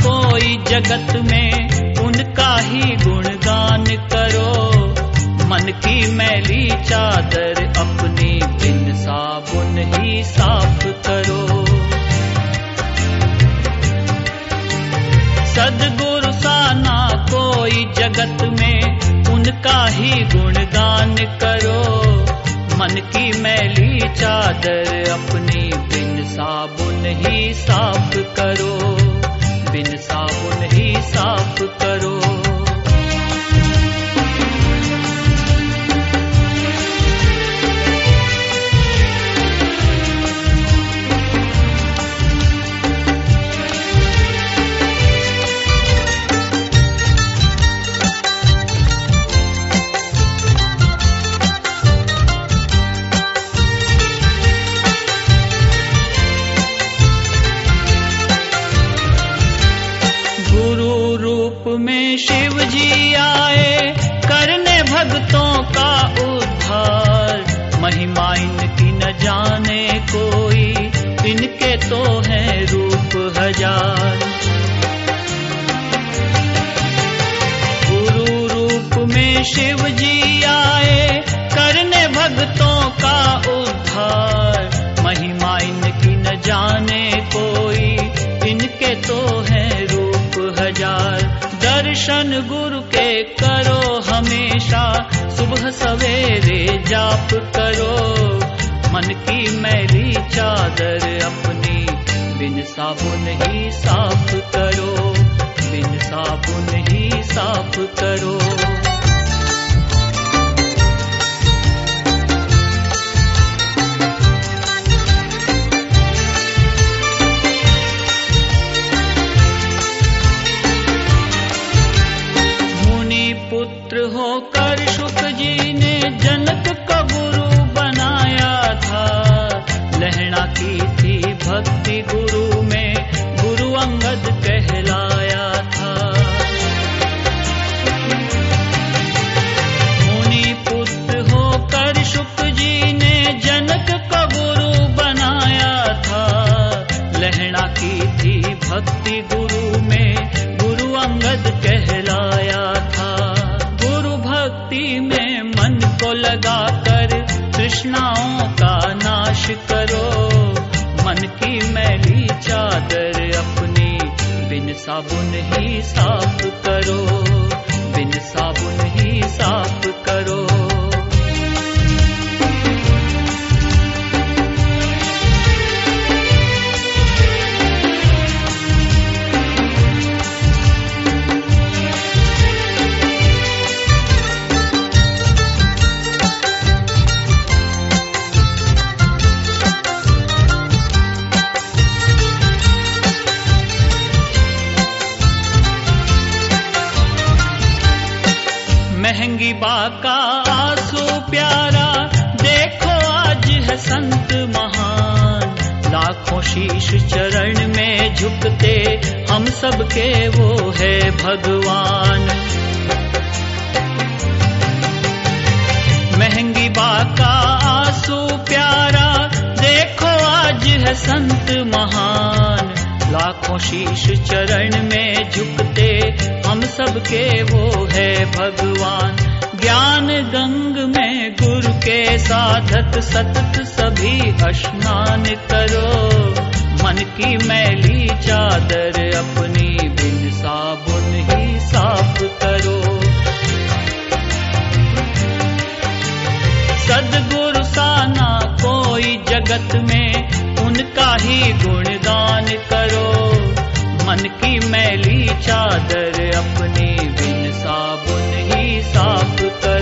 कोई जगत में, उनका ही गुणगान करो। मन की मैली चादर अपनी बिन साबुन ही साफ़ करो। सदगुरु साना कोई जगत में, उनका ही गुणगान करो। ही साफ़ करो बिन साबुन ही साफ़ करो। शिव जी आए करने भक्तों का उद्धार। महिमा इनकी न जाने कोई, इनके तो है रूप हज़ार। दर्शन गुरु के करो हमेशा, सुबह सवेरे जाप करो। मन की मैली चादर अपनी, बिन साबुन ही साफ़ करो। बिन साबुन ही साफ़ करो। पुत्र होकर सुख जी ने जनक का गुरु बनाया था। लहना की थी भक्ति गुरु में, गुरु अंगद कहलाया साबुन ही साफ़ करो। महँगी बाका आँसू प्यारा, देखो आज है संत महान। लाखों शीश चरण में झुकते, हम सबके वो है भगवान। महँगी बाका आँसू प्यारा, देखो आज है संत महान। लाखों शीश चरण में झुकते हम सबके वो है भगवान। ज्ञान गंग में गुरु के साधक, सतत सभी स्नान करो। मन की मैली चादर अपनी बिन साबुन ही साफ़ करो। सदगुरु साना कोई जगत में उनका ही गुणगान करो। मन की मैली चादर अपने बिन साबुन ही साफ़ करो।